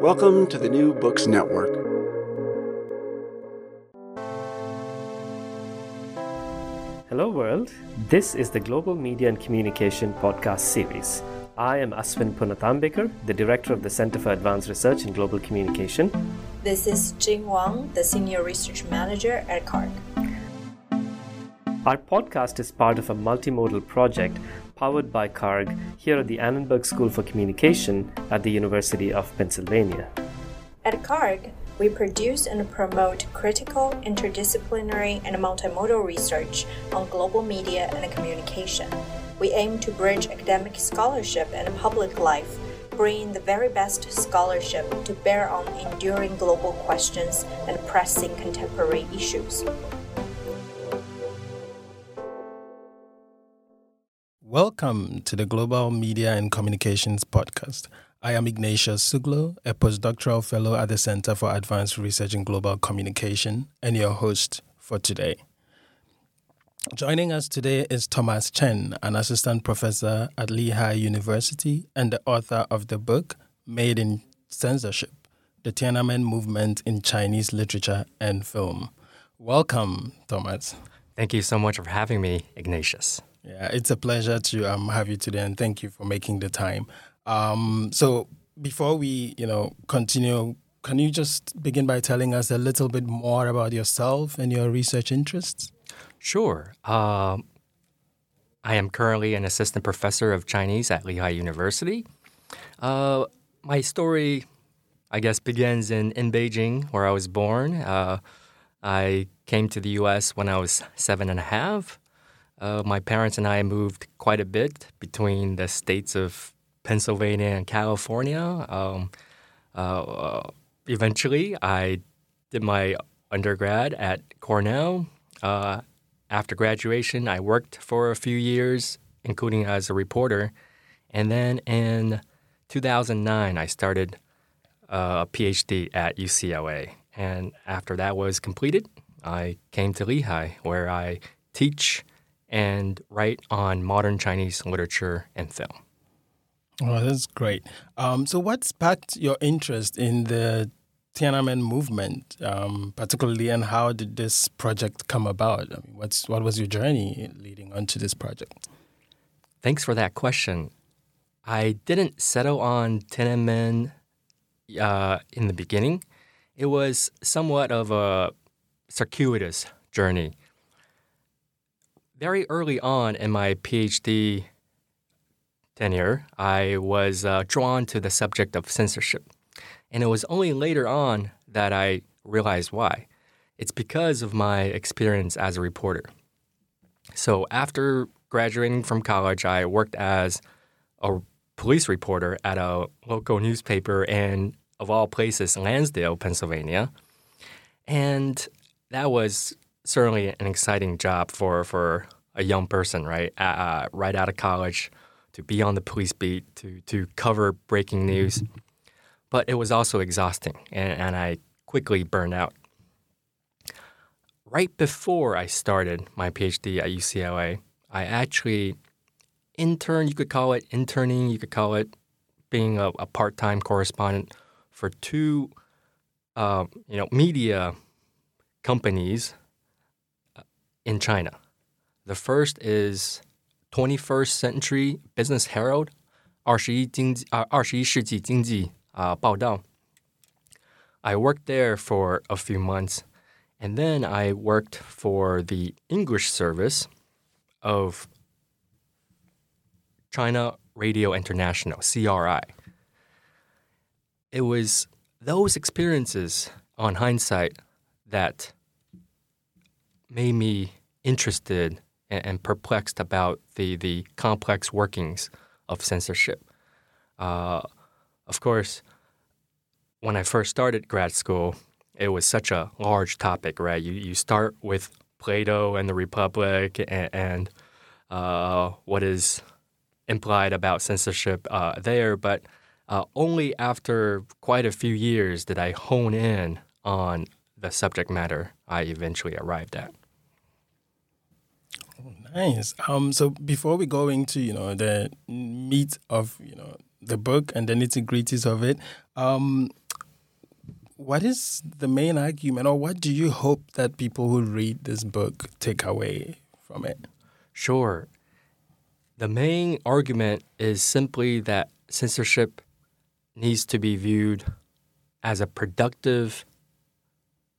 Welcome to the New Books Network. Hello, world. This is the Global Media and Communication podcast series. I am Aswin Punathambekar, the director of the Center for Advanced Research in Global Communication. This is Jing Wang, the senior research manager at CARG. Our podcast is part of a multimodal project powered by CARG here at the Annenberg School for Communication at the University of Pennsylvania. At CARG, we produce and promote critical, interdisciplinary, and multimodal research on global media and communication. We aim to bridge academic scholarship and public life, bringing the very best scholarship to bear on enduring global questions and pressing contemporary issues. Welcome to the Global Media and Communications Podcast. I am Ignatius Suglo, a postdoctoral fellow at the Center for Advanced Research in Global Communication, and your host for today. Joining us today is Thomas Chen, an assistant professor at Lehigh University and the author of the book Made in Censorship The Tiananmen Movement in Chinese Literature and Film. Welcome, Thomas. Thank you so much for having me, Ignatius. Yeah, it's a pleasure to um, have you today, and thank you for making the time. Um, so, before we, you know, continue, can you just begin by telling us a little bit more about yourself and your research interests? Sure. Um, I am currently an assistant professor of Chinese at Lehigh University. Uh, my story, I guess, begins in, in Beijing, where I was born. Uh, I came to the U.S. when I was seven and a half. Uh, my parents and I moved quite a bit between the states of Pennsylvania and California. Um, uh, eventually, I did my undergrad at Cornell. Uh, after graduation, I worked for a few years, including as a reporter. And then in 2009, I started uh, a PhD at UCLA. And after that was completed, I came to Lehigh, where I teach and write on modern Chinese literature and film. Oh, that's great. Um, so, what sparked your interest in the Tiananmen movement, um, particularly, and how did this project come about? I mean, what's what was your journey leading on to this project? Thanks for that question. I didn't settle on Tiananmen uh, in the beginning. It was somewhat of a circuitous journey very early on in my PhD tenure, I was uh, drawn to the subject of censorship. And it was only later on that I realized why. It's because of my experience as a reporter. So after graduating from college, I worked as a police reporter at a local newspaper in, of all places, Lansdale, Pennsylvania. And that was certainly an exciting job for for a young person, right, uh, right out of college, to be on the police beat, to to cover breaking news. But it was also exhausting, and, and I quickly burned out. Right before I started my PhD at UCLA, I actually interned, you could call it interning, you could call it being a, a part-time correspondent for two, uh, you know, media companies in China. The first is 21st Century Business Herald, 二十一经济啊二十一世纪经济啊报道. I worked there for a few months, And then I worked for the English service of China Radio International, CRI. It was those experiences on hindsight that made me interested and, and perplexed about the, the complex workings of censorship. Uh, of course, when I first started grad school, it was such a large topic, right? You, you start with Plato and the Republic and, and uh, what is implied about censorship uh, there, but uh, only after quite a few years did I hone in on the subject matter I eventually arrived at. Nice. Um, so before we go into you know the meat of you know the book and the nitty gritties of it, um, what is the main argument, or what do you hope that people who read this book take away from it? Sure. The main argument is simply that censorship needs to be viewed as a productive,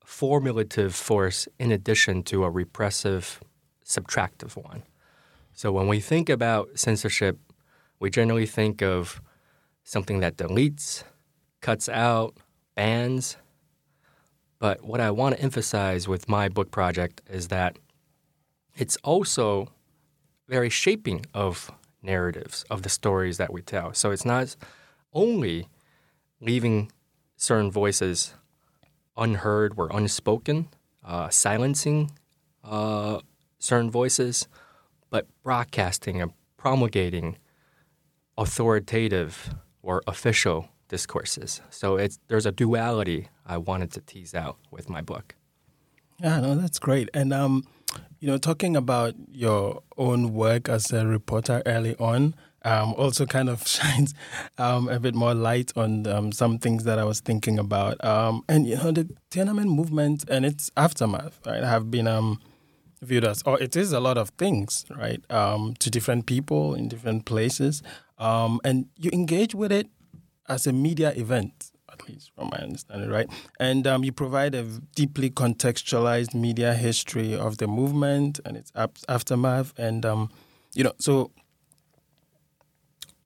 formulative force in addition to a repressive, subtractive one. So when we think about censorship, we generally think of something that deletes, cuts out, bans. But what I want to emphasize with my book project is that it's also very shaping of narratives, of the stories that we tell. So it's not only leaving certain voices unheard or unspoken, uh, silencing uh, certain voices, but broadcasting and promulgating authoritative or official discourses. So it's there's a duality I wanted to tease out with my book. Yeah, no, that's great. And um, you know, talking about your own work as a reporter early on, um, also kind of shines um, a bit more light on um, some things that I was thinking about. Um, and you know, the Tiananmen movement and its aftermath, right, have been um, viewed as, or it is a lot of things, right, um, to different people in different places, and you engage with it as a media event. At least from my understanding, right? And you provide a deeply contextualized media history of the movement and its aftermath. And, you know, so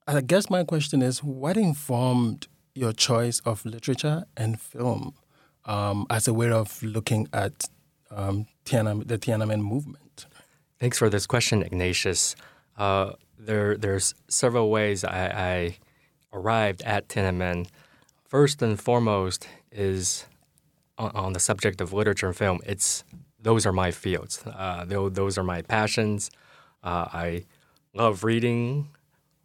I guess my question is what informed your choice of literature and film um, as a way of looking at um, Tiananmen, the Tiananmen movement? Thanks for this question, Ignatius. Uh, there, there's several ways I, I, arrived at Tiananmen. First and foremost is on, on, the subject of literature and film. It's those are my fields. Uh, those are my passions. Uh, I love reading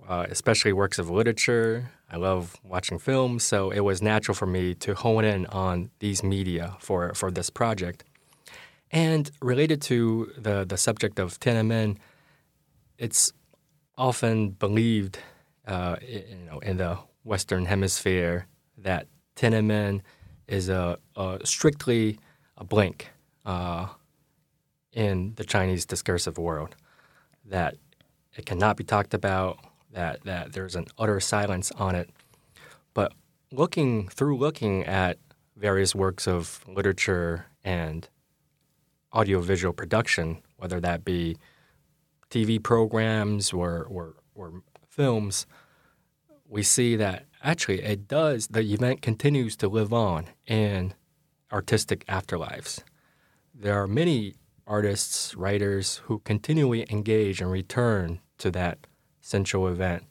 uh, especially works of literature. I love watching films, so it was natural for me to hone in on these media for, for this project. And related to the, the subject of Tiananmen, it's often believed uh, you know, in the Western Hemisphere that Tiananmen is a, a strictly a blank uh, in the Chinese discursive world, that it cannot be talked about that that there's an utter silence on it. But looking through looking at various works of literature and audiovisual production, whether that be TV programs or, or, or films, we see that actually it does, the event continues to live on in artistic afterlives. There are many artists, writers who continually engage and return to that central event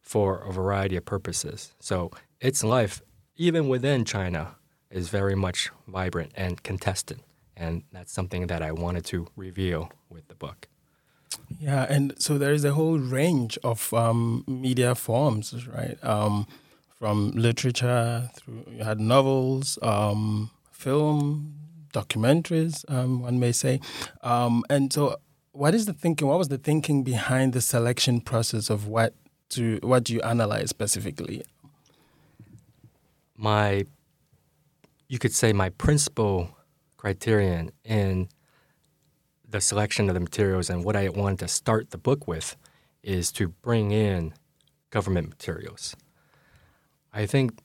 for a variety of purposes. So its life, even within China, is very much vibrant and contested. And that's something that I wanted to reveal with the book. Yeah, and so there is a whole range of um, media forms, right? Um, from literature through you had novels, um, film, documentaries, um, one may say, um, and so what is the thinking? What was the thinking behind the selection process of what to what do you analyze specifically? My, you could say my principal criterion in the selection of the materials and what I wanted to start the book with is to bring in government materials. I think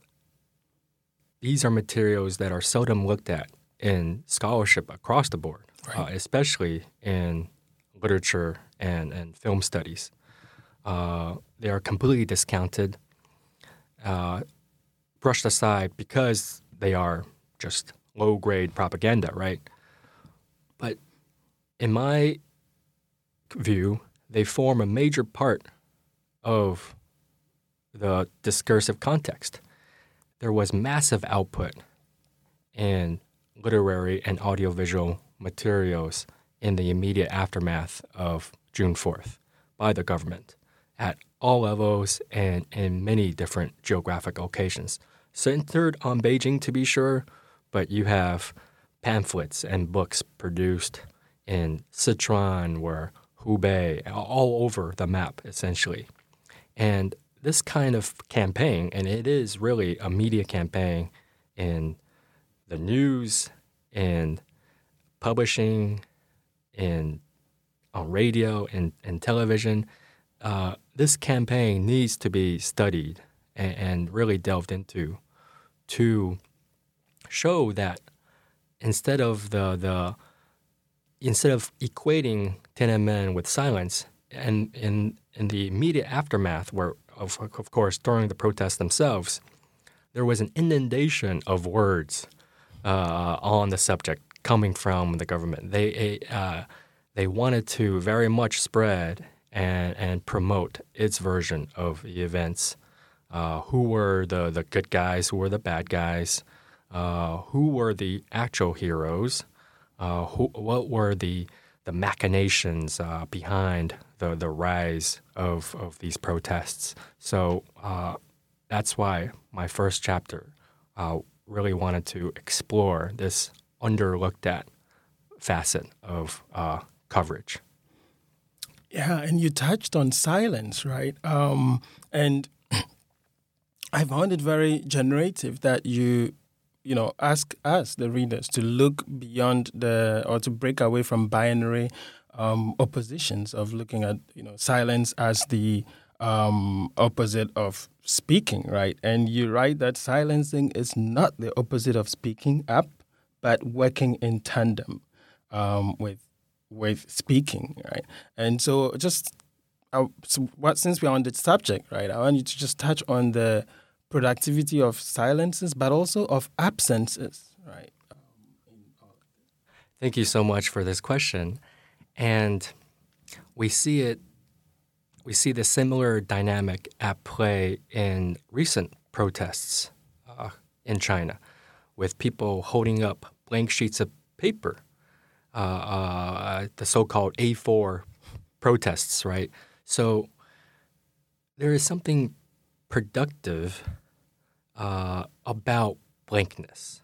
these are materials that are seldom looked at in scholarship across the board, Right. uh, especially in literature and, and film studies. Uh, they are completely discounted, uh, brushed aside because they are just low grade propaganda, right? But in my view, they form a major part of the discursive context. There was massive output in literary and audiovisual materials in the immediate aftermath of June 4th by the government at all levels and in many different geographic locations. Centered on Beijing, to be sure, but you have pamphlets and books produced in Sichuan or Hubei, all over the map, essentially. And this kind of campaign, and it is really a media campaign in the news, in publishing, in on radio and, and television, uh, this campaign needs to be studied and, and really delved into to show that instead of the the instead of equating Tiananmen with silence, and in in the immediate aftermath, where of, of course during the protests themselves, there was an inundation of words uh, on the subject coming from the government. They uh, they wanted to very much spread and and promote its version of the events. Uh, who were the the good guys? Who were the bad guys? Uh, who were the actual heroes? Uh, who, what were the the machinations uh, behind the the rise of of these protests? So uh, that's why my first chapter uh, really wanted to explore this underlooked at facet of coverage. Yeah, and you touched on silence, right? Um, and I found it very generative that you, you know, ask us, the readers, to look beyond the or to break away from binary um, oppositions of looking at, you know, silence as the um, opposite of speaking, right? And you write that silencing is not the opposite of speaking up, but working in tandem um, with with speaking, right? And so, just uh, so what since we're on the subject, right? I want you to just touch on the productivity of silences, but also of absences, right? Thank you so much for this question. And we see it, we see the similar dynamic at play in recent protests uh, in China with people holding up blank sheets of paper, uh, uh, the so called A4 protests, right? So there is something productive uh, about blankness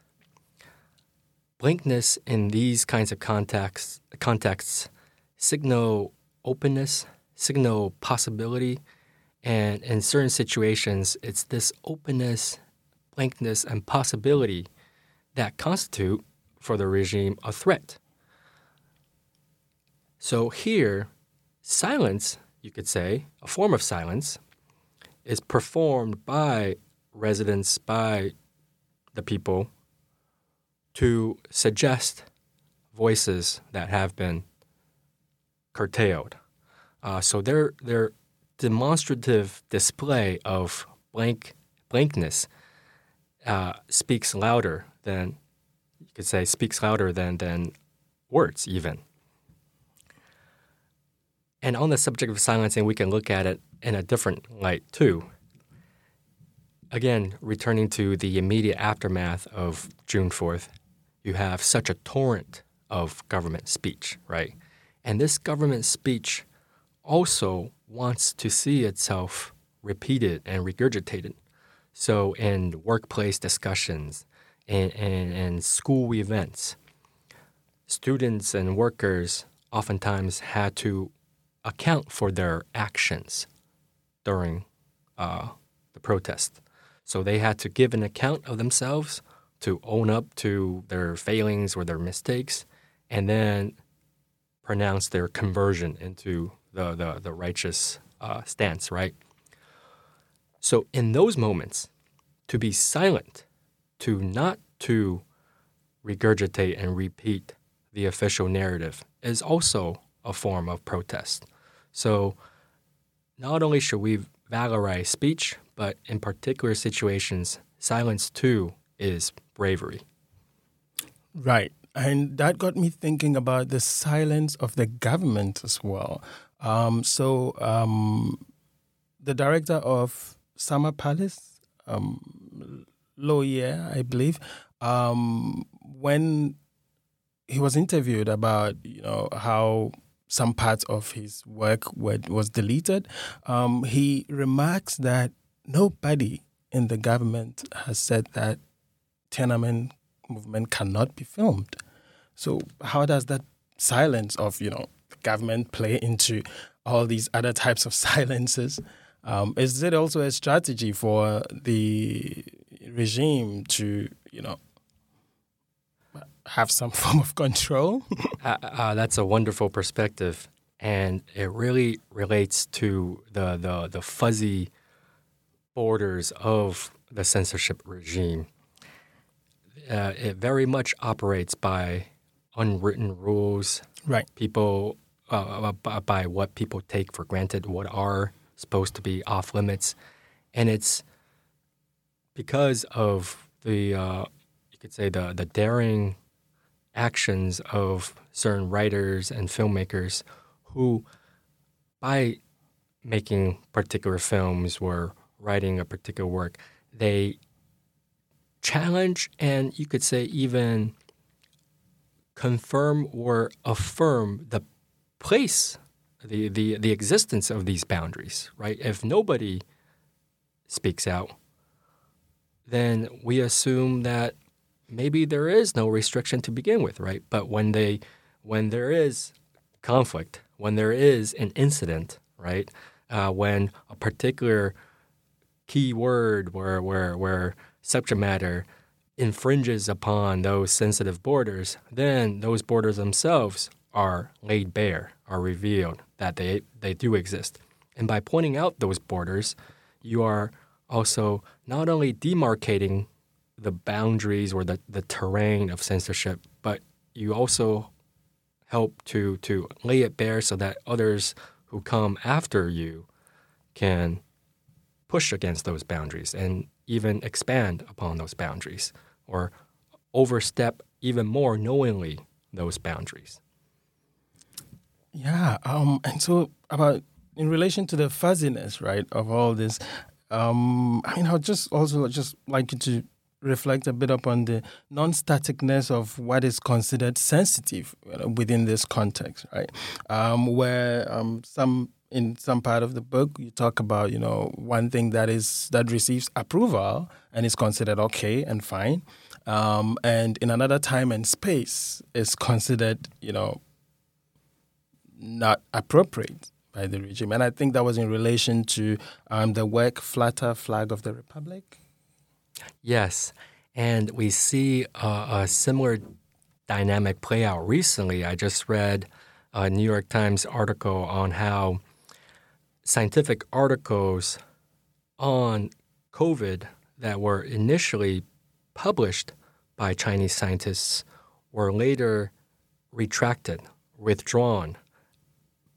blankness in these kinds of contexts, contexts signal openness, signal possibility, and in certain situations, it's this openness, blankness, and possibility that constitute for the regime a threat. So here, silence, you could say, a form of silence, is performed by residents, by the people to suggest voices that have been curtailed. Uh, so their their demonstrative display of blank blankness uh, speaks louder than you could say speaks louder than than words even. And on the subject of silencing, we can look at it in a different light too. Again, returning to the immediate aftermath of June 4th, you have such a torrent of government speech, right? And this government speech also wants to see itself repeated and regurgitated. So, in workplace discussions and, and, and school events, students and workers oftentimes had to account for their actions during uh, the protest. So, they had to give an account of themselves to own up to their failings or their mistakes and then pronounce their conversion into the, the, the righteous uh, stance, right? So in those moments, to be silent, to not to regurgitate and repeat the official narrative is also a form of protest. So, not only should we valorize speech, but in particular situations, silence too is bravery. Right. And that got me thinking about the silence of the government as well. Um, so, um, the director of Summer Palace, um, Lou Ye, I believe, um, when he was interviewed about you know how some parts of his work were, was deleted, um, he remarks that nobody in the government has said that Tiananmen movement cannot be filmed. So how does that silence of you know government play into all these other types of silences? Um, is it also a strategy for the regime to you know have some form of control? uh, uh, that's a wonderful perspective, and it really relates to the the, the fuzzy borders of the censorship regime. Uh, it very much operates by unwritten rules. Right. People uh, uh by what people take for granted, what are supposed to be off limits, and it's because of the uh, you could say the the daring actions of certain writers and filmmakers who, by making particular films or writing a particular work, they challenge and you could say even confirm or affirm the place, the, the, the existence of these boundaries, right? If nobody speaks out, then we assume that maybe there is no restriction to begin with, right? But when they when there is conflict, when there is an incident, right? Uh, when a particular key word where where where subject matter infringes upon those sensitive borders, then those borders themselves are laid bare, are revealed that they they do exist. And by pointing out those borders, you are also not only demarcating the boundaries or the, the terrain of censorship, but you also help to to lay it bare so that others who come after you can push against those boundaries and even expand upon those boundaries or overstep even more knowingly those boundaries. Yeah, um, and so about in relation to the fuzziness, right, of all this, um, I mean, I would just also just like you to reflect a bit upon the non-staticness of what is considered sensitive within this context, right? Um, where um, some in some part of the book you talk about, you know, one thing that is that receives approval and is considered okay and fine, um, and in another time and space is considered, you know, not appropriate by the regime. And I think that was in relation to um, the work Flutter Flag of the Republic Yes, and we see a, a similar dynamic play out recently. I just read a New York Times article on how scientific articles on COVID that were initially published by Chinese scientists were later retracted, withdrawn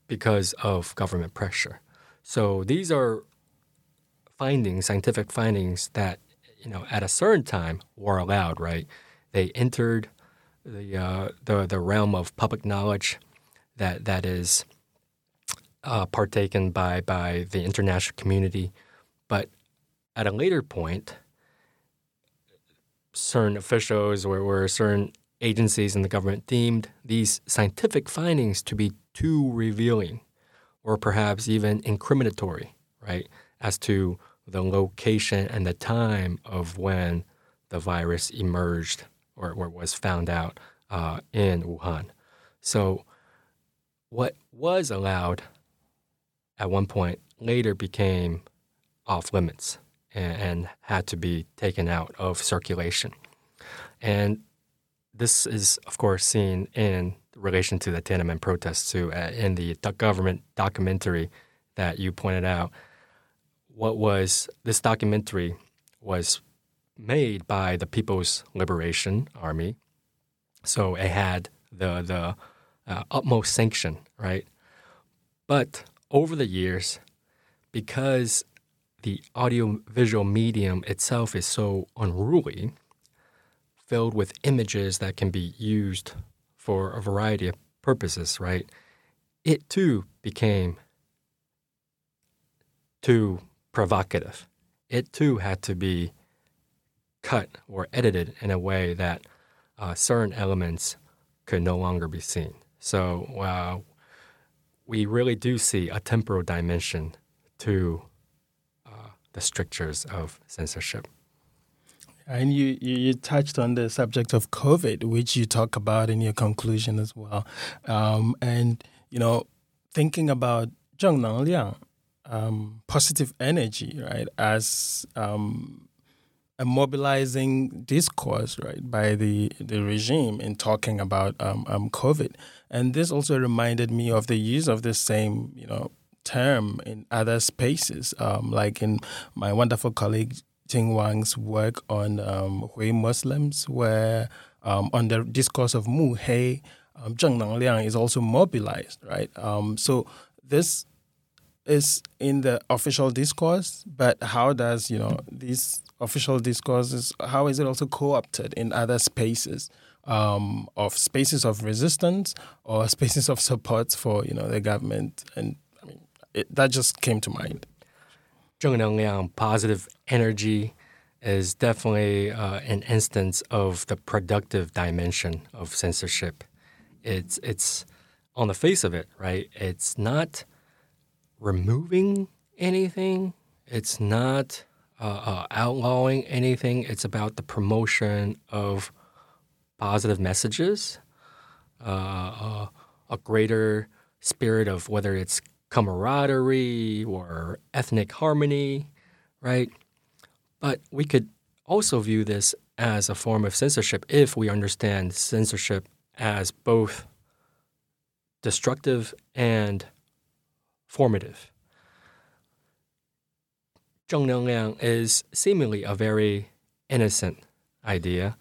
because of government pressure. So these are findings, scientific findings that you know, at a certain time were allowed, right? They entered the uh, the the realm of public knowledge that that is uh, partaken by by the international community, but at a later point, certain officials or, or certain agencies in the government deemed these scientific findings to be too revealing, or perhaps even incriminatory, right, as to the location and the time of when the virus emerged or, or was found out uh, in Wuhan. So, what was allowed at one point later became off limits and, and had to be taken out of circulation. And this is, of course, seen in relation to the Tiananmen protests too. Uh, in the government documentary that you pointed out, what was this documentary was made by the People's Liberation Army, so it had the the uh, utmost sanction, right? But over the years, because the audiovisual medium itself is so unruly, filled with images that can be used for a variety of purposes, right? It too became too provocative. It too had to be cut or edited in a way that uh, certain elements could no longer be seen. So uh, we really do see a temporal dimension to uh, the strictures of censorship. And you, you, you, touched on the subject of COVID, which you talk about in your conclusion as well. Um, and, you know, thinking about Zheng Liang, um, positive energy, right, as um, a mobilizing discourse, right, by the, the regime in talking about um, um, COVID. And this also reminded me of the use of the same, you know, term in other spaces, um, like in my wonderful colleague Jing Wang's work on um, Hui Muslims, where on the discourse of Mu He, um, Zheng Nengliang is also mobilized, right? So this is in the official discourse, but how does you know these official discourses? How is it also co-opted in other spaces? Um, of spaces of resistance or spaces of support for you know the government and I mean it, that just came to mind. Zheng Liang, positive energy is definitely uh, an instance of the productive dimension of censorship. It's it's on the face of it, right? It's not removing anything. It's not uh, uh, outlawing anything. It's about the promotion of positive messages, uh, uh a greater spirit of whether it's camaraderie or ethnic harmony, right? But we could also view this as a form of censorship if we understand censorship as both destructive and formative. Zheng Liang is seemingly a very innocent idea.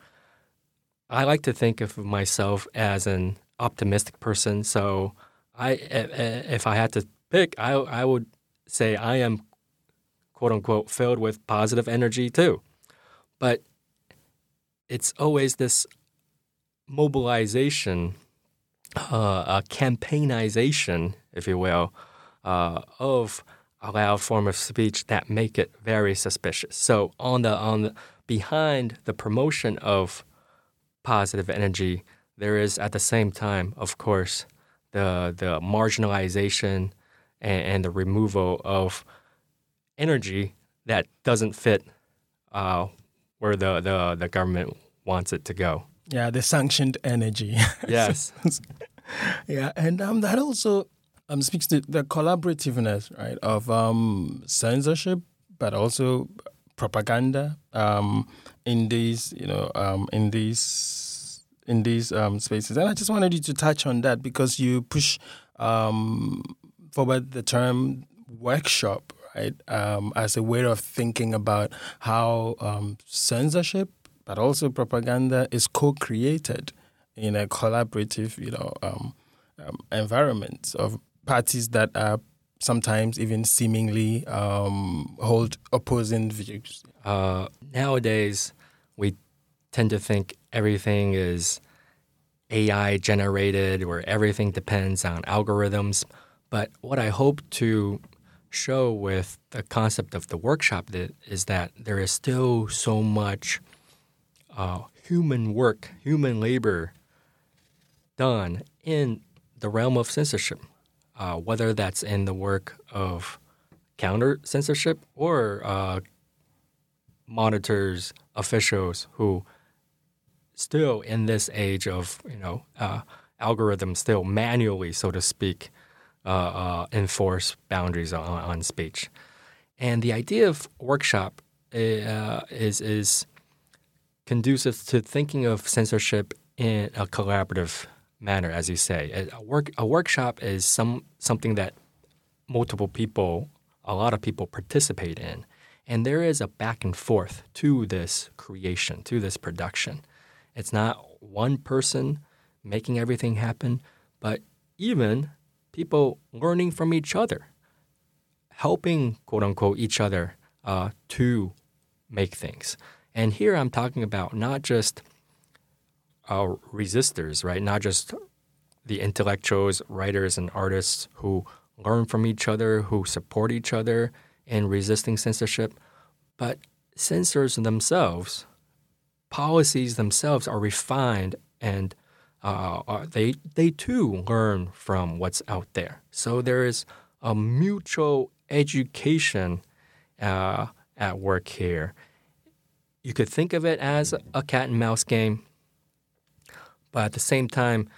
I like to think of myself as an optimistic person, so I if I had to pick, I I would say I am quote unquote filled with positive energy too. But it's always this mobilization, uh, a campaignization, if you will, uh, of a loud form of speech that make it very suspicious. So on the on the behind the promotion of positive energy, there is at the same time, of course, the the marginalization and, and the removal of energy that doesn't fit uh, where the, the, the government wants it to go. Yeah, the sanctioned energy. Yes. yeah, and um, that also um, speaks to the collaborativeness, right, of um, censorship, but also propaganda um, in these, you know, um, in these in these um, spaces. And I just wanted you to touch on that because you push um, forward the term workshop, right, um, as a way of thinking about how um, censorship, but also propaganda, is co-created in a collaborative, you know, um, um environment of parties that are sometimes even seemingly um, hold opposing views. Uh, nowadays, we tend to think everything is AI generated, or everything depends on algorithms. But what I hope to show with the concept of the workshop that is that there is still so much uh, human work, human labor done in the realm of censorship, uh, whether that's in the work of counter censorship or uh, monitors, officials who still in this age of you know uh, algorithms still manually, so to speak, uh, uh, enforce boundaries on, on, speech. And the idea of workshop uh, is is conducive to thinking of censorship in a collaborative manner, as you say. A, work, a workshop is some something that multiple people, a lot of people participate in. And there is a back and forth to this creation, to this production. It's not one person making everything happen, but even people learning from each other, helping quote unquote each other uh, to make things. And here I'm talking about not just uh, resistors, right? Not just the intellectuals, writers, and artists who learn from each other, who support each other in resisting censorship, but censors themselves, policies themselves are refined and uh, are, they they too learn from what's out there. So there is a mutual education uh, at work here. You could think of it as a cat and mouse game, but at the same time,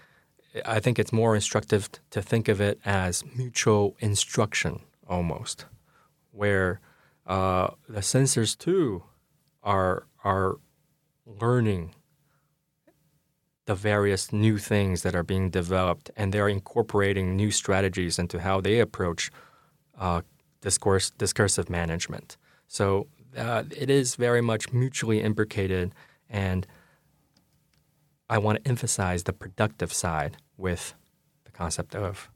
I think it's more instructive to think of it as mutual instruction almost, where uh, the censors too are are learning the various new things that are being developed, and they're incorporating new strategies into how they approach uh, discourse discursive management. So uh, it is very much mutually imbricated, and I want to emphasize the productive side with the concept of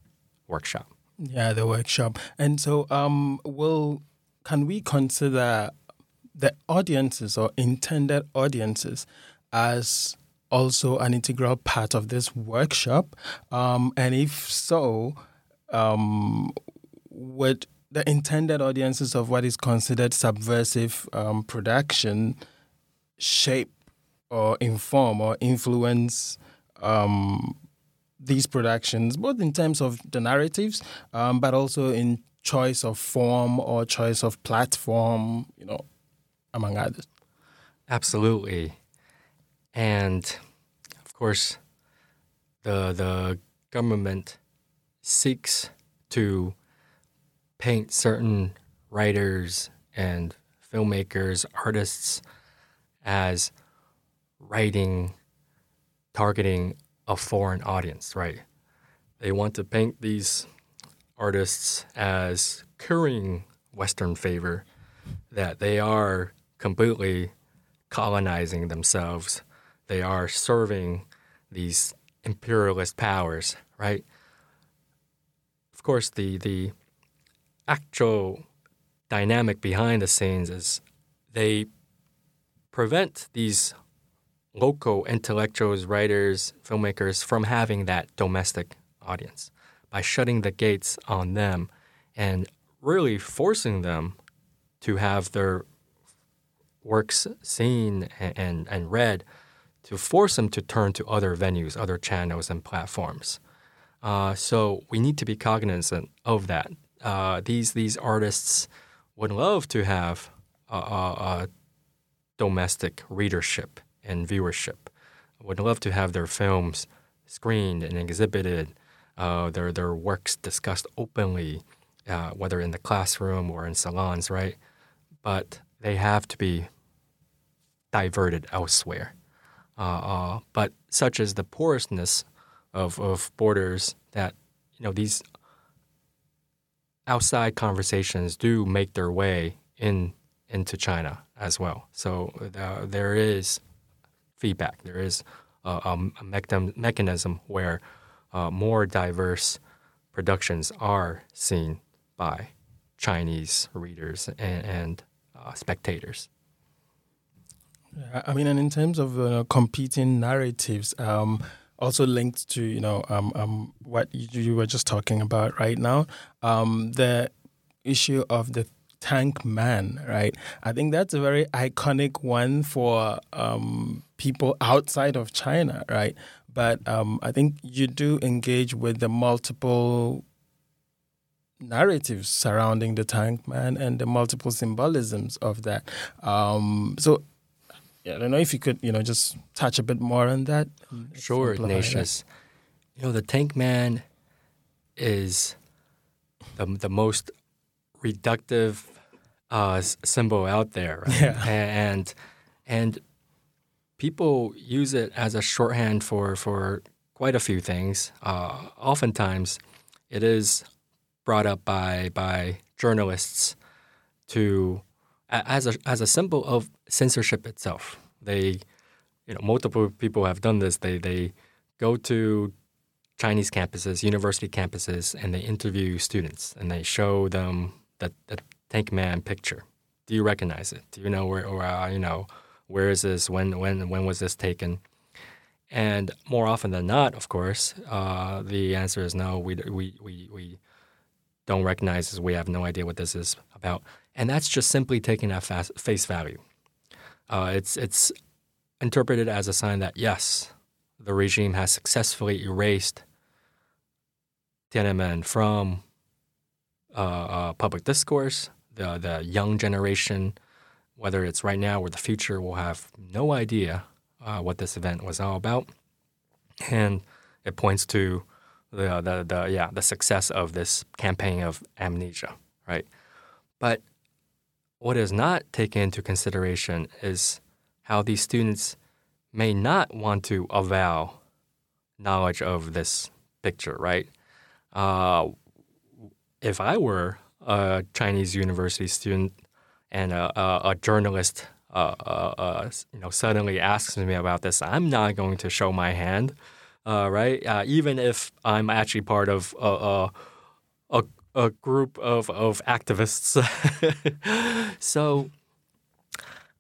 workshop. Yeah, the workshop. And so, um, will can we consider the audiences or intended audiences as also an integral part of this workshop? Um, and if so, um, would the intended audiences of what is considered subversive um, production shape or inform or influence um, these productions, both in terms of the narratives, um, but also in choice of form or choice of platform, you know, among others. Absolutely. And of course, the, the government seeks to paint certain writers and filmmakers, artists as writing, targeting a foreign audience, right? They want to paint these artists as currying Western favor, that they are completely colonizing themselves. They are serving these imperialist powers, right? Of course, the the actual dynamic behind the scenes is they prevent these local intellectuals, writers, filmmakers from having that domestic audience by shutting the gates on them and really forcing them to have their works seen and, and, and read, to force them to turn to other venues, other channels, and platforms. Uh, so we need to be cognizant of that. Uh, these these artists would love to have a, a, a domestic readership and viewership. Would love to have their films screened and exhibited, uh, their their works discussed openly, uh, whether in the classroom or in salons, right? But they have to be diverted elsewhere. Uh, uh but such as the porousness of, of borders that you know these outside conversations do make their way in into China as well. So uh, there is feedback. There is a, a mechanism where uh, more diverse productions are seen by Chinese readers and, and uh, spectators. I mean, and in terms of uh, competing narratives, um, also linked to you know um, um, what you, you, were just talking about right now, um, the issue of the Tank Man, right? I think that's a very iconic one for um, people outside of China, right? But um, I think you do engage with the multiple narratives surrounding the Tank Man and the multiple symbolisms of that. Um, so yeah, I don't know if you could, you know, just touch a bit more on that. Sure, Ignatius. You know, the Tank Man is the the most reductive uh, symbol out there, right? Yeah. And and people use it as a shorthand for for quite a few things. Uh, oftentimes, it is brought up by by journalists to as a as a symbol of censorship itself. They you know, multiple people have done this. They they go to Chinese campuses, university campuses, and they interview students and they show them that the Tank Man picture. Do you recognize it? Do you know where, or uh, you know, where is this? When when when was this taken? And more often than not, of course, uh, the answer is no. We we we we don't recognize this. We have no idea what this is about, and that's just simply taking at face value. Uh, it's it's interpreted as a sign that yes, the regime has successfully erased Tiananmen from uh, uh, public discourse. The the young generation, whether it's right now or the future, we'll have no idea uh, what this event was all about, and it points to the, the the yeah the success of this campaign of amnesia, right? But what is not taken into consideration is how these students may not want to avow knowledge of this picture, right? Uh, if I were a Chinese university student and a, a, a journalist, uh, uh, uh, you know, suddenly asks me about this, I'm not going to show my hand, uh, right? Uh, even if I'm actually part of a, a, a group of, of activists. so,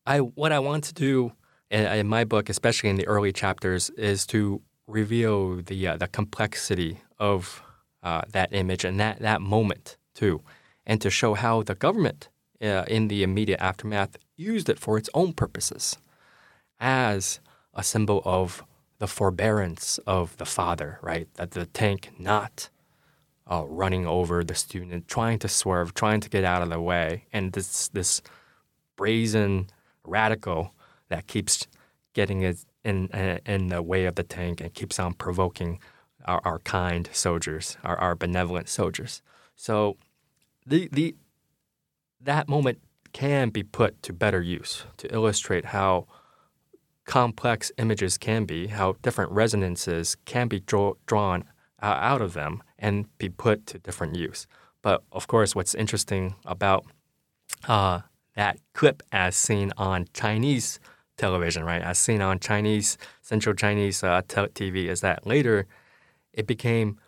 I what I want to do in, in, my book, especially in the early chapters, is to reveal the the complexity of uh, that image and that, that moment too, and to show how the government uh, in the immediate aftermath used it for its own purposes as a symbol of the forbearance of the father, right? That the tank not uh, running over the student, trying to swerve, trying to get out of the way, and this this brazen radical that keeps getting it in in the way of the tank and keeps on provoking our, our kind soldiers, our, our benevolent soldiers. So the, the, that moment can be put to better use to illustrate how complex images can be, how different resonances can be draw, drawn out of them and be put to different use. But of course, what's interesting about uh, that clip as seen on Chinese television, right, as seen on Chinese Central Chinese uh, TV, is that later it became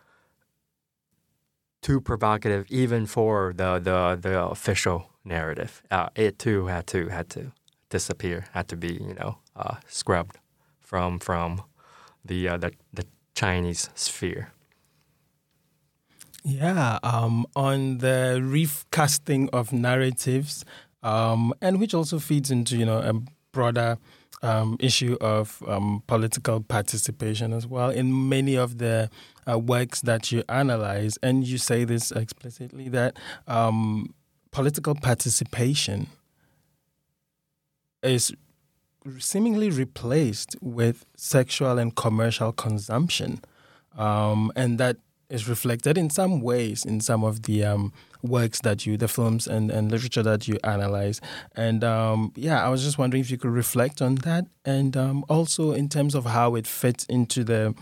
too provocative even for the the, the official narrative. Uh, it too had to had to disappear, had to be you know uh, scrubbed from from the uh, the the Chinese sphere. Yeah, um, on the recasting of narratives, um, and which also feeds into you know a broader um, issue of um, political participation as well in many of the uh, works that you analyze, and you say this explicitly that um, political participation is seemingly replaced with sexual and commercial consumption, um, and that is reflected in some ways in some of the um, works that you, the films and, and literature that you analyze. And um, yeah, I was just wondering if you could reflect on that and um, also in terms of how it fits into the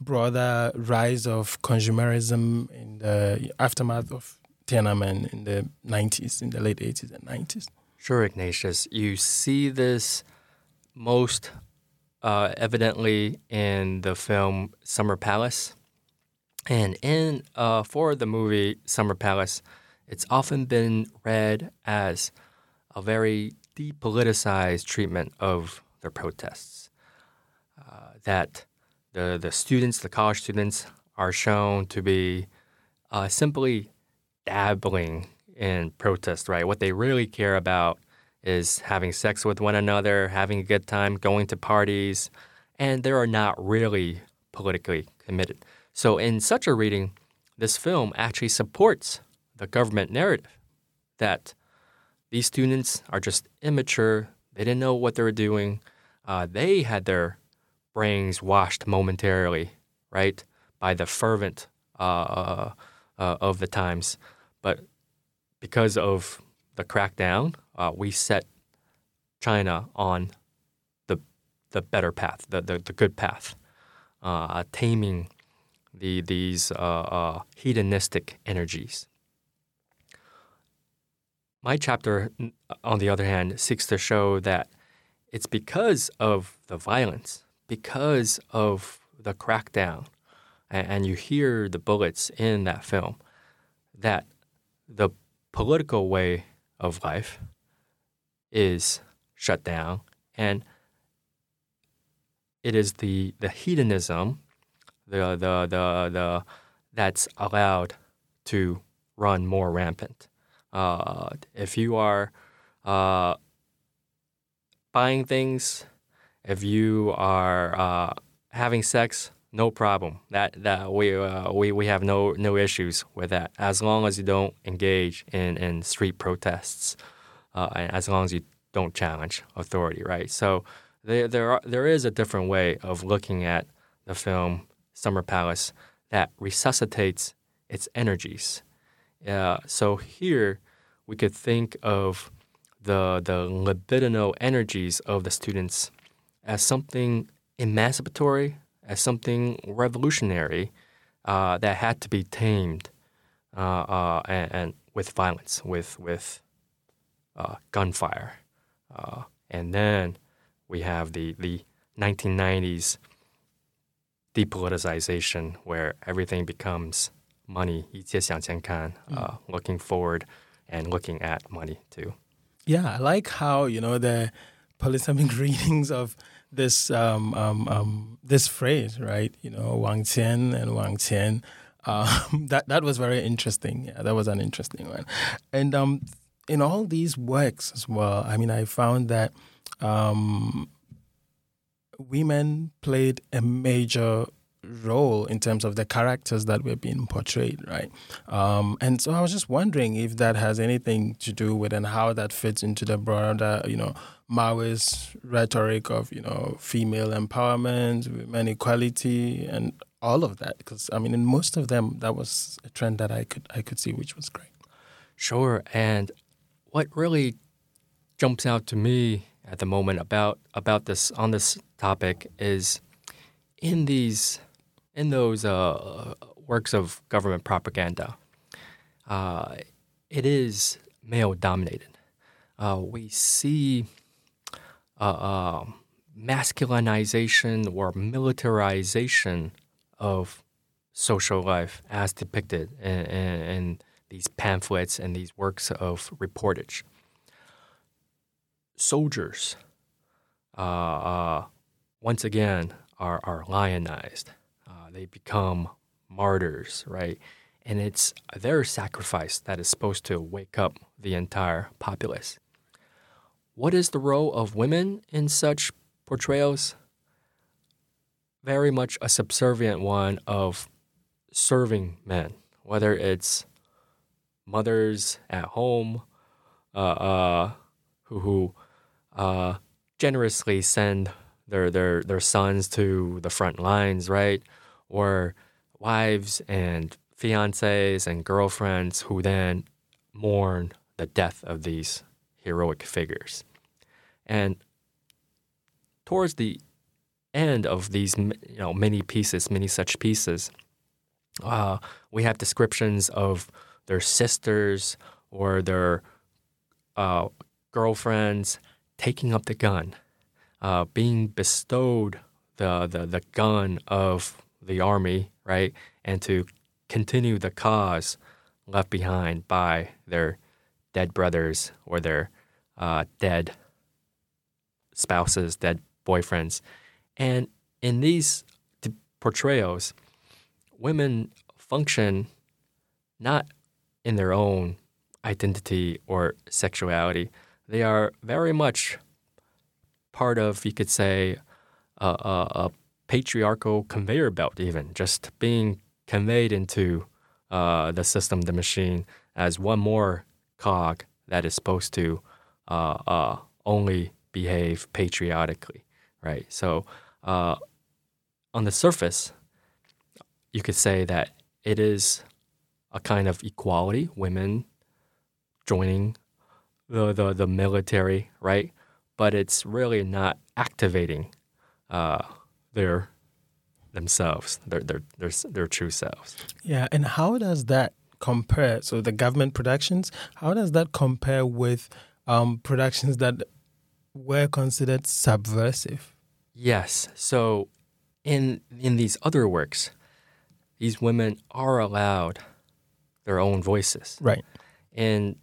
broader rise of consumerism in the aftermath of Tiananmen in the 90s, in the late 80s and 90s. Sure, Ignatius. You see this most uh, evidently in the film Summer Palace. And in uh, for the movie Summer Palace, it's often been read as a very depoliticized treatment of the protests. Uh, that the, the students, the college students, are shown to be uh, simply dabbling in protest, right? What they really care about is having sex with one another, having a good time, going to parties, and they are not really politically committed. So, in such a reading, this film actually supports the government narrative that these students are just immature, they didn't know what they were doing, uh, they had their brains washed momentarily, right, by the fervent uh, uh, uh of the times. But because of the crackdown, uh, we set China on the the better path, the the, the good path, uh, taming the these hedonistic energies. My chapter, on the other hand, seeks to show that it's because of the violence, because of the crackdown, and, you hear the bullets in that film, that the political way of life is shut down, and it is the the hedonism, the the the the that's allowed to run more rampant. Uh, if you are uh, buying things, if you are uh, having sex, no problem. That that we uh, we we have no no issues with that as long as you don't engage in in street protests, uh, and as long as you don't challenge authority, right? So there there are, there is a different way of looking at the film Summer Palace that resuscitates its energies. Uh, so here we could think of the the libidinal energies of the students as something emancipatory, as something revolutionary uh, that had to be tamed uh, uh and, and, with violence, with with uh, gunfire, uh, and then we have the the 1990s depoliticization where everything becomes money, 一切向前看, uh, looking forward and looking at money too. Yeah, I like how you know the polysemic readings of this um, um, um, this phrase, right? You know, Wang Qian and Wang Qian. Um, that that was very interesting. Yeah, that was an interesting one. And um, in all these works as well, I mean, I found that um, women played a major role in terms of the characters that were being portrayed, right? Um, and so I was just wondering if that has anything to do with and how that fits into the broader, you know, Maoist rhetoric of, you know, female empowerment, women equality, and all of that. Because I mean, in most of them, that was a trend that I could I could see, which was great. Sure, and what really jumps out to me at the moment about about this on this topic is in these in those uh, works of government propaganda, uh, it is male dominated. Uh, we see uh, um, masculinization or militarization of social life as depicted in, in, in, these pamphlets and these works of reportage. Soldiers, uh, uh, once again, are, are lionized they become martyrs, right? And it's their sacrifice that is supposed to wake up the entire populace. What is the role of women in such portrayals? Very much a subservient one of serving men, whether it's mothers at home uh, uh, who, who uh, generously send their, their, their sons to the front lines, right? Or wives and fiancés and girlfriends who then mourn the death of these heroic figures. And towards the end of these you know many pieces, many such pieces, uh, we have descriptions of their sisters or their uh, girlfriends taking up the gun, uh, being bestowed the, the, the gun of the army, right, and to continue the cause left behind by their dead brothers or their uh, dead spouses, dead boyfriends. And in these portrayals, women function not in their own identity or sexuality. They are very much part of, you could say, a, a, a patriarchal conveyor belt, even just being conveyed into uh, the system, the machine, as one more cog that is supposed to uh, uh, only behave patriotically, right? So, uh, on the surface, you could say that it is a kind of equality, women joining the, the, the military, right? But it's really not activating uh, their themselves, their their their their true selves. Yeah, and how does that compare? So the government productions, how does that compare with um, productions that were considered subversive. Yes. So in in these other works, these women are allowed their own voices. Right. And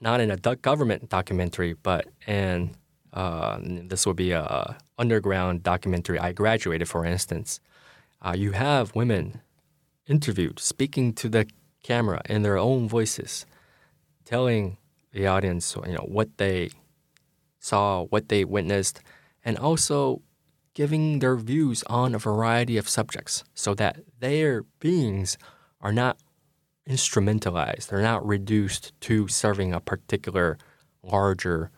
not in a do- government documentary, but in uh, this will be a underground documentary. I graduated, for instance. Uh, you have women interviewed, speaking to the camera in their own voices, telling the audience, you know, what they saw, what they witnessed, and also giving their views on a variety of subjects so that their beings are not instrumentalized, they're not reduced to serving a particular larger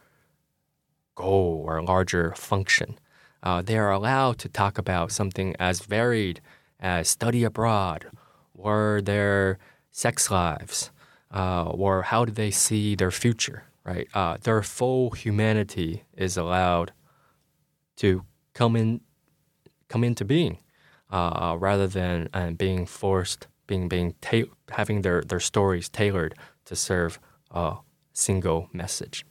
goal or larger function. Uh, they are allowed to talk about something as varied as study abroad or their sex lives uh, or how do they see their future, right? Uh, their full humanity is allowed to come in, come into being, uh, rather than uh, being forced, being being ta- having their, their stories tailored to serve a single message.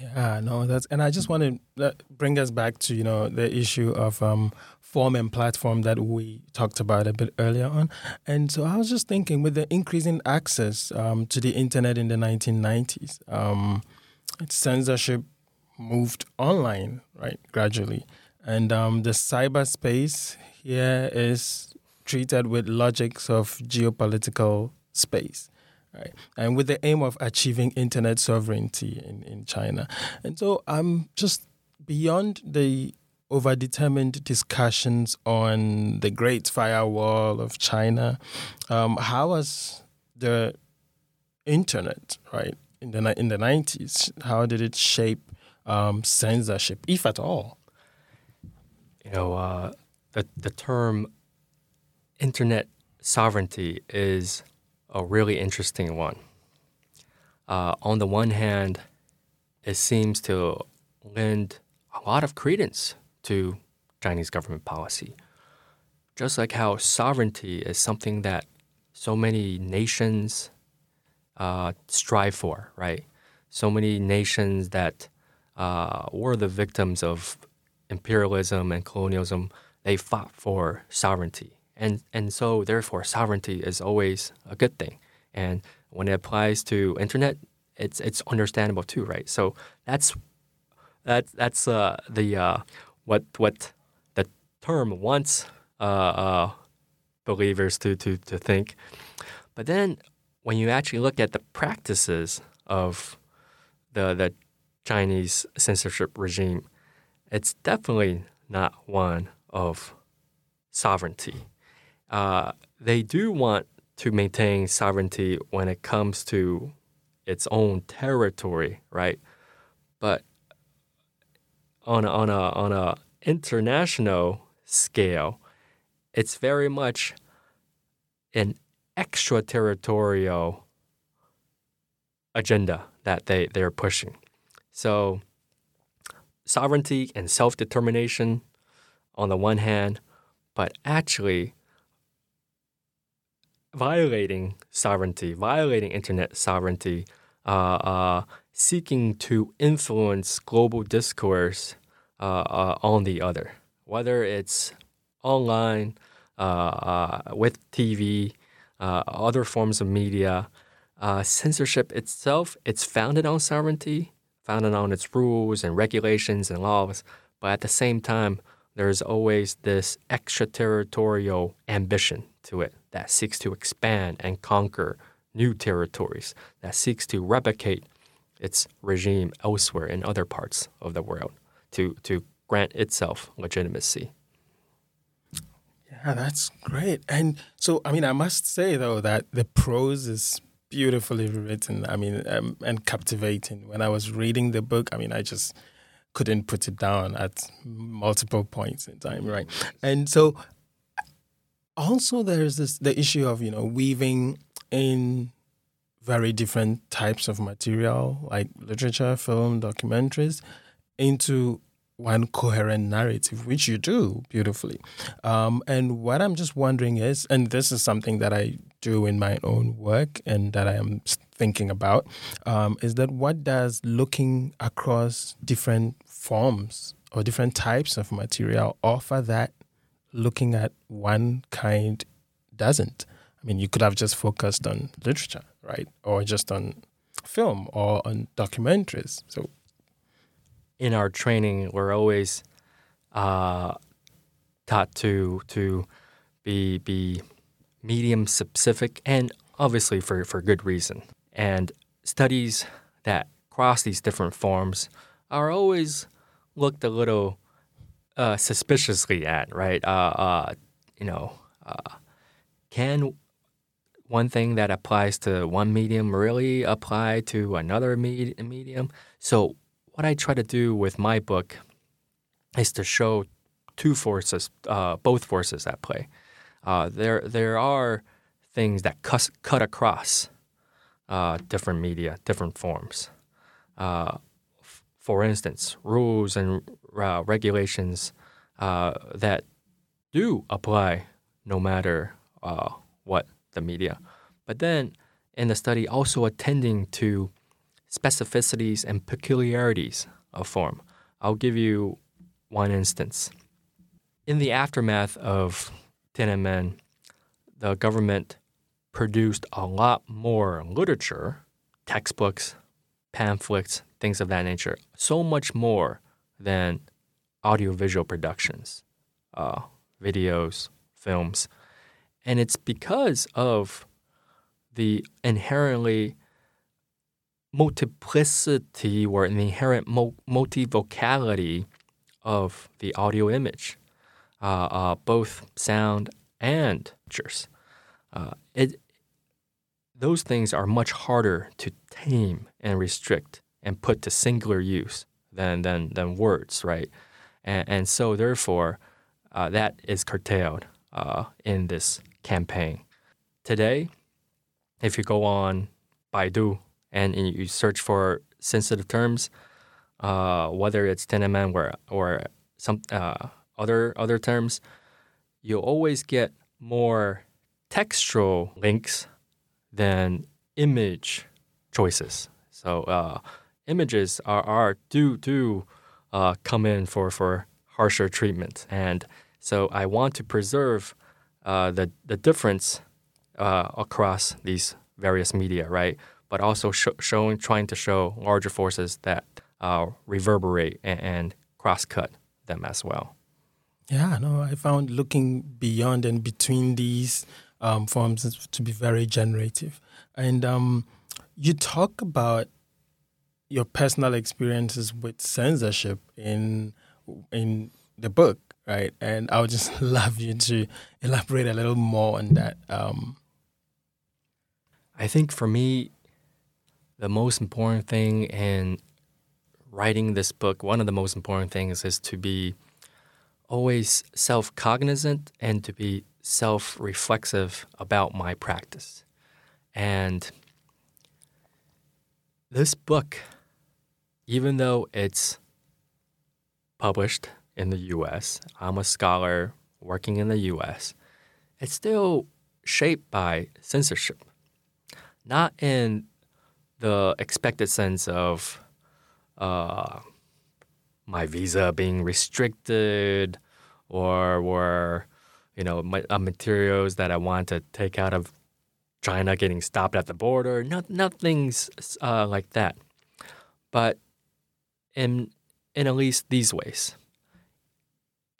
Yeah, no, that's and I just want to bring us back to you know the issue of um, form and platform that we talked about a bit earlier on, and so I was just thinking with the increasing access um, to the internet in the 1990s, um, censorship moved online right gradually, and um, the cyberspace here is treated with logics of geopolitical space right? And with the aim of achieving internet sovereignty in, in China. And so I'm just beyond the overdetermined discussions on the Great Firewall of China. Um, how was the internet, right, in the in the nineties? How did it shape um, censorship, if at all? You know, uh, the the term internet sovereignty is a really interesting one. Uh, on the one hand, it seems to lend a lot of credence to Chinese government policy. Just like how sovereignty is something that so many nations uh, strive for, right? So many nations that uh, were the victims of imperialism and colonialism, they fought for sovereignty and and so therefore sovereignty is always a good thing. And when it applies to internet it's it's understandable too right? So that's that's that's uh, the uh, what what the term wants uh, uh, believers to, to to think. But then when you actually look at the practices of the the Chinese censorship regime it's definitely not one of sovereignty uh, they do want to maintain sovereignty when it comes to its own territory, right? But on a, on a on a international scale, it's very much an extraterritorial agenda that they, they're pushing. So sovereignty and self-determination on the one hand, but actually violating sovereignty, violating internet sovereignty, uh, uh, seeking to influence global discourse uh, uh on the other, whether it's online, uh, with TV, other forms of media. censorship itself, it's founded on sovereignty, founded on its rules and regulations and laws, but at the same time, there's always this extraterritorial ambition to it that seeks to expand and conquer new territories, that seeks to replicate its regime elsewhere in other parts of the world to, to grant itself legitimacy. Yeah, that's great. And so, I mean, I must say, though, that the prose is beautifully written. I mean, um, and captivating. When I was reading the book, I mean, I just couldn't put it down at multiple points in time, right? And so also there's this the issue of you know weaving in very different types of material like literature film documentaries into one coherent narrative which you do beautifully. Um, and what i'm just wondering is and this is something that i do in my own work and that I am thinking about um, is that what does looking across different forms or different types of material offer that looking at one kind doesn't? I mean, you could have just focused on literature, right? Or just on film or on documentaries. So, in our training, we're always uh, taught to to be be medium specific, and obviously for for good reason. And studies that cross these different forms are always looked a little uh, suspiciously at, right? Uh, uh, you know, uh, can one thing that applies to one medium really apply to another med- medium? So, what I try to do with my book is to show two forces, uh, both forces at play. Uh, there, there are things that cut, across different media, different forms. F- for instance, rules and uh, regulations uh, that do apply no matter what the media. But then in the study, also attending to specificities and peculiarities of form. I'll give you one instance. In the aftermath of Tiananmen, the government produced a lot more literature, textbooks, pamphlets, things of that nature, so much more than audiovisual productions, uh, videos, films. And it's because of the inherently multiplicity or an inherent multivocality of the audio image, uh, uh, both sound and pictures. Uh, it, those things are much harder to tame and restrict and put to singular use than, than, than words, right? And, and so, therefore, uh, that is curtailed uh, in this campaign. Today, if you go on Baidu and you search for sensitive terms, uh, whether it's Tiananmen or, or some uh, other other terms, you'll always get more textual links than image choices. So uh, images are, are do do uh, come in for, for harsher treatment, and so I want to preserve uh, the the difference uh, across these various media, right? But also sh- showing, trying to show larger forces that uh, reverberate and, and cross cut them as well. Yeah, no, I found looking beyond and between these um, forms to be very generative. And um, you talk about your personal experiences with censorship in in the book, right? And I would just love you to elaborate a little more on that. Um, I think for me, the most important thing in writing this book, one of the most important things is to be always self cognizant and to be self reflexive about my practice. And this book, even though it's published in the US, I'm a scholar working in the US, it's still shaped by censorship. Not in the expected sense of uh, my visa being restricted or or you know my, uh, materials that I want to take out of China getting stopped at the border. No, nothing's uh, like that. But in in at least these ways,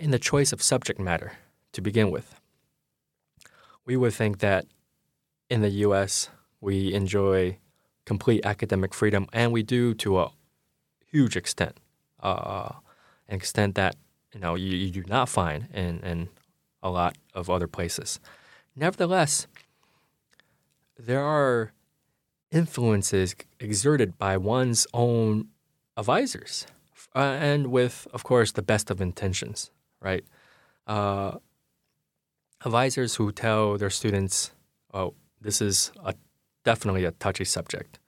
in the choice of subject matter to begin with, we would think that in the U.S. we enjoy complete academic freedom, and we do to a huge extent, uh, an extent that you know you, you do not find in, in a lot of other places. Nevertheless, there are influences exerted by one's own advisors, uh, and with, of course, the best of intentions, right? Uh, advisors who tell their students, "Oh, this is a, definitely a touchy subject."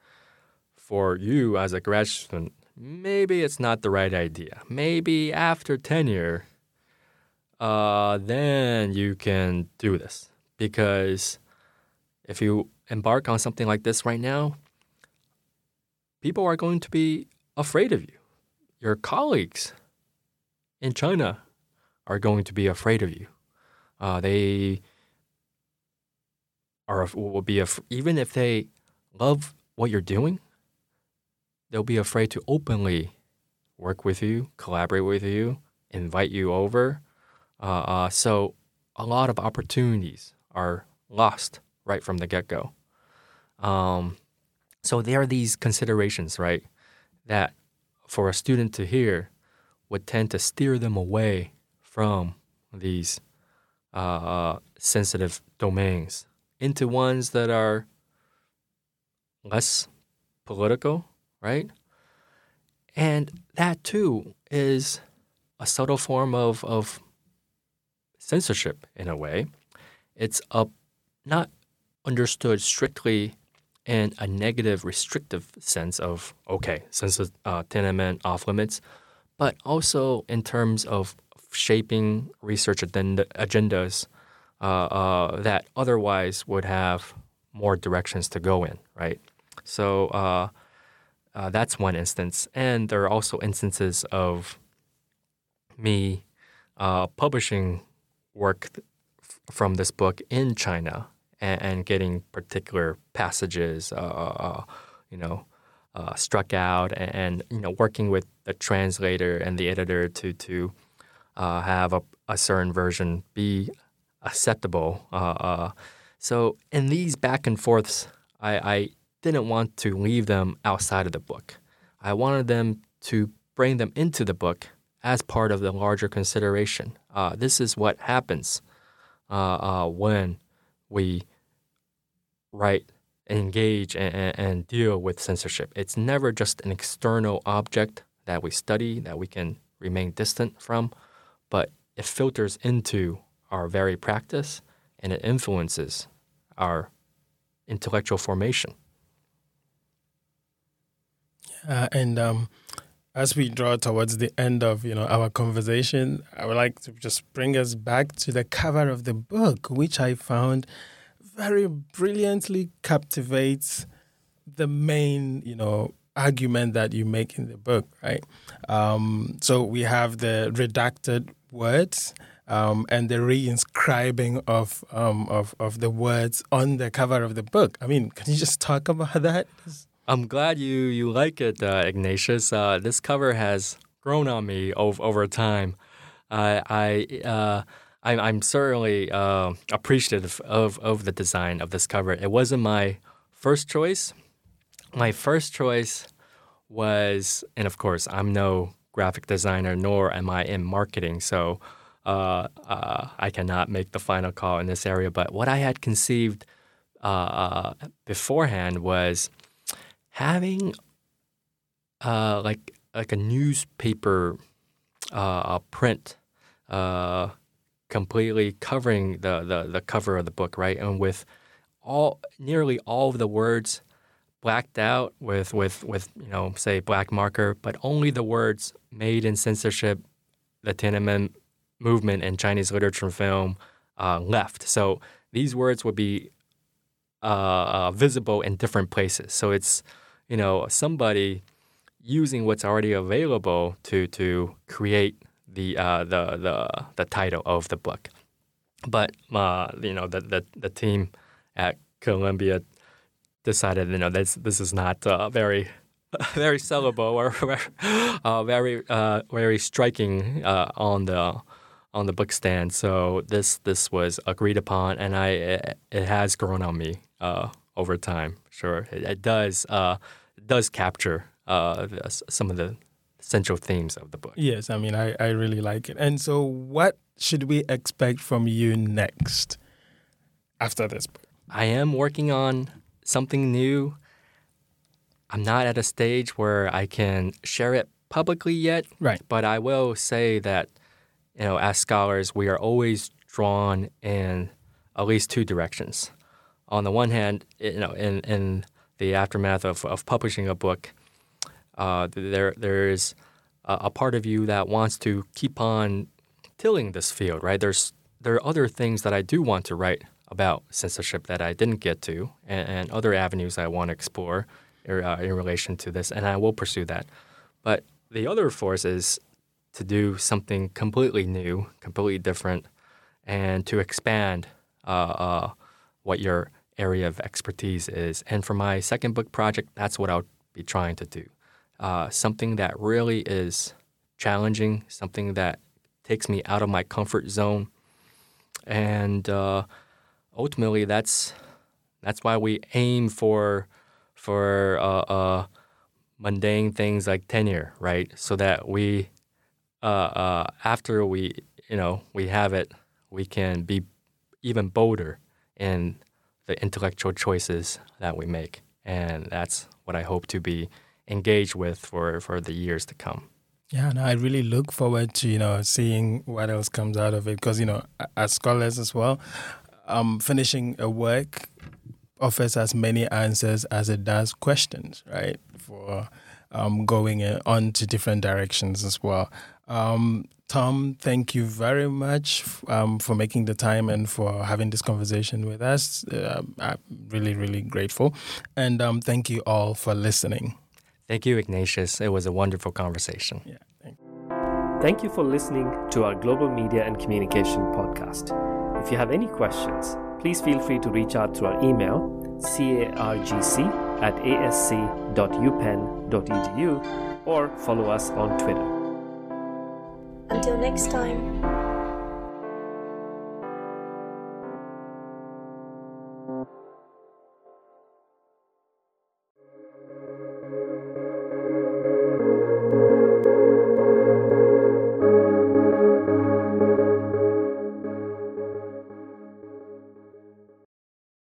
For you as a grad student, maybe it's not the right idea. Maybe after tenure, uh, then you can do this because if you embark on something like this right now, people are going to be afraid of you. Your colleagues in China are going to be afraid of you. Uh, they are will be af- even if they love what you're doing, they'll be afraid to openly work with you, collaborate with you, invite you over. Uh, uh, so a lot of opportunities are lost right from the get go. Um, so there are these considerations, right, that for a student to hear would tend to steer them away from these uh, sensitive domains into ones that are less political, right? And that too is a subtle form of, of censorship in a way. It's a, not understood strictly in a negative, restrictive sense of, okay, censor uh, Tiananmen off limits, but also in terms of shaping research agenda, agendas uh, uh, that otherwise would have more directions to go in, right? So uh, uh, that's one instance. And there are also instances of me uh, publishing work th- from this book in China and, and getting particular passages, uh, you know, struck out and, and, you know, working with the translator and the editor to, to have a, a certain version be acceptable. Uh, uh, so in these back and forths, I, I, didn't want to leave them outside of the book. I wanted them to bring them into the book as part of the larger consideration. Uh, this is what happens uh, uh, when we write, engage, and, and deal with censorship. It's never just an external object that we study, that we can remain distant from, but it filters into our very practice and it influences our intellectual formation. Uh, and um, as we draw towards the end of you know our conversation, I would like to just bring us back to the cover of the book, which I found very brilliantly captivates the main you know argument that you make in the book, right? Um, so we have the redacted words um, and the reinscribing of, um, of of the words on the cover of the book. I mean, can you just talk about that? I'm glad you you like it, uh, Ignatius. Uh, this cover has grown on me over, over time. Uh, I. I I'm certainly uh, appreciative of, of the design of this cover. It wasn't my first choice. My first choice was, and of course, I'm no graphic designer, nor am I in marketing, so uh, uh, I cannot make the final call in this area. But what I had conceived uh, uh beforehand was having uh, like like a newspaper uh, print uh, completely covering the, the, the cover of the book, right? And with all nearly all of the words blacked out with, with, with you know, say black marker, but only the words made in censorship, the Tiananmen movement in Chinese literature and film uh, left. So these words would be uh, uh, visible in different places. So it's you know somebody using what's already available to to create the uh, the the the title of the book. But uh, you know the, the the team at Columbia decided you know this this is not uh, very very sellable or uh, very very striking on the on the book stand. So this this was agreed upon, and I it, it has grown on me uh, over time. Sure, it, it does uh, it does capture uh, some of the central themes of the book. Yes, I mean I, I really like it. And so, what should we expect from you next after this book? I am working on something new. I'm not at a stage where I can share it publicly yet. Right. But I will say that you know, as scholars, we are always drawn in at least two directions. On the one hand, you know, in, in the aftermath of, of publishing a book, uh, there there is a, part of you that wants to keep on tilling this field, right? There's there are other things that I do want to write about censorship that I didn't get to, and, and other avenues I want to explore uh, in relation to this, and I will pursue that. But the other force is to do something completely new, completely different, and to expand uh, uh, what your area of expertise is. And for my second book project, that's what I'll be trying to do. Uh, something that really is challenging, something that takes me out of my comfort zone, and uh, ultimately, that's that's why we aim for for uh, uh, mundane things like tenure, right? So that we uh, uh, after we you know we have it, we can be even bolder in the intellectual choices that we make, and that's what I hope to be engaged with for for the years to come. Yeah, no, I really look forward to you know seeing what else comes out of it because you know as scholars as well, um, finishing a work offers as many answers as it does questions, right? For um, going on to different directions as well. Um, Tom, thank you very much um, for making the time and for having this conversation with us. Uh, I'm really, really grateful. And um, thank you all for listening. Thank you, Ignatius. It was a wonderful conversation. Yeah. Thank you. thank you for listening to our Global Media and Communication podcast. If you have any questions, please feel free to reach out through our email, cargc at asc.upenn.edu, or follow us on Twitter. Until next time.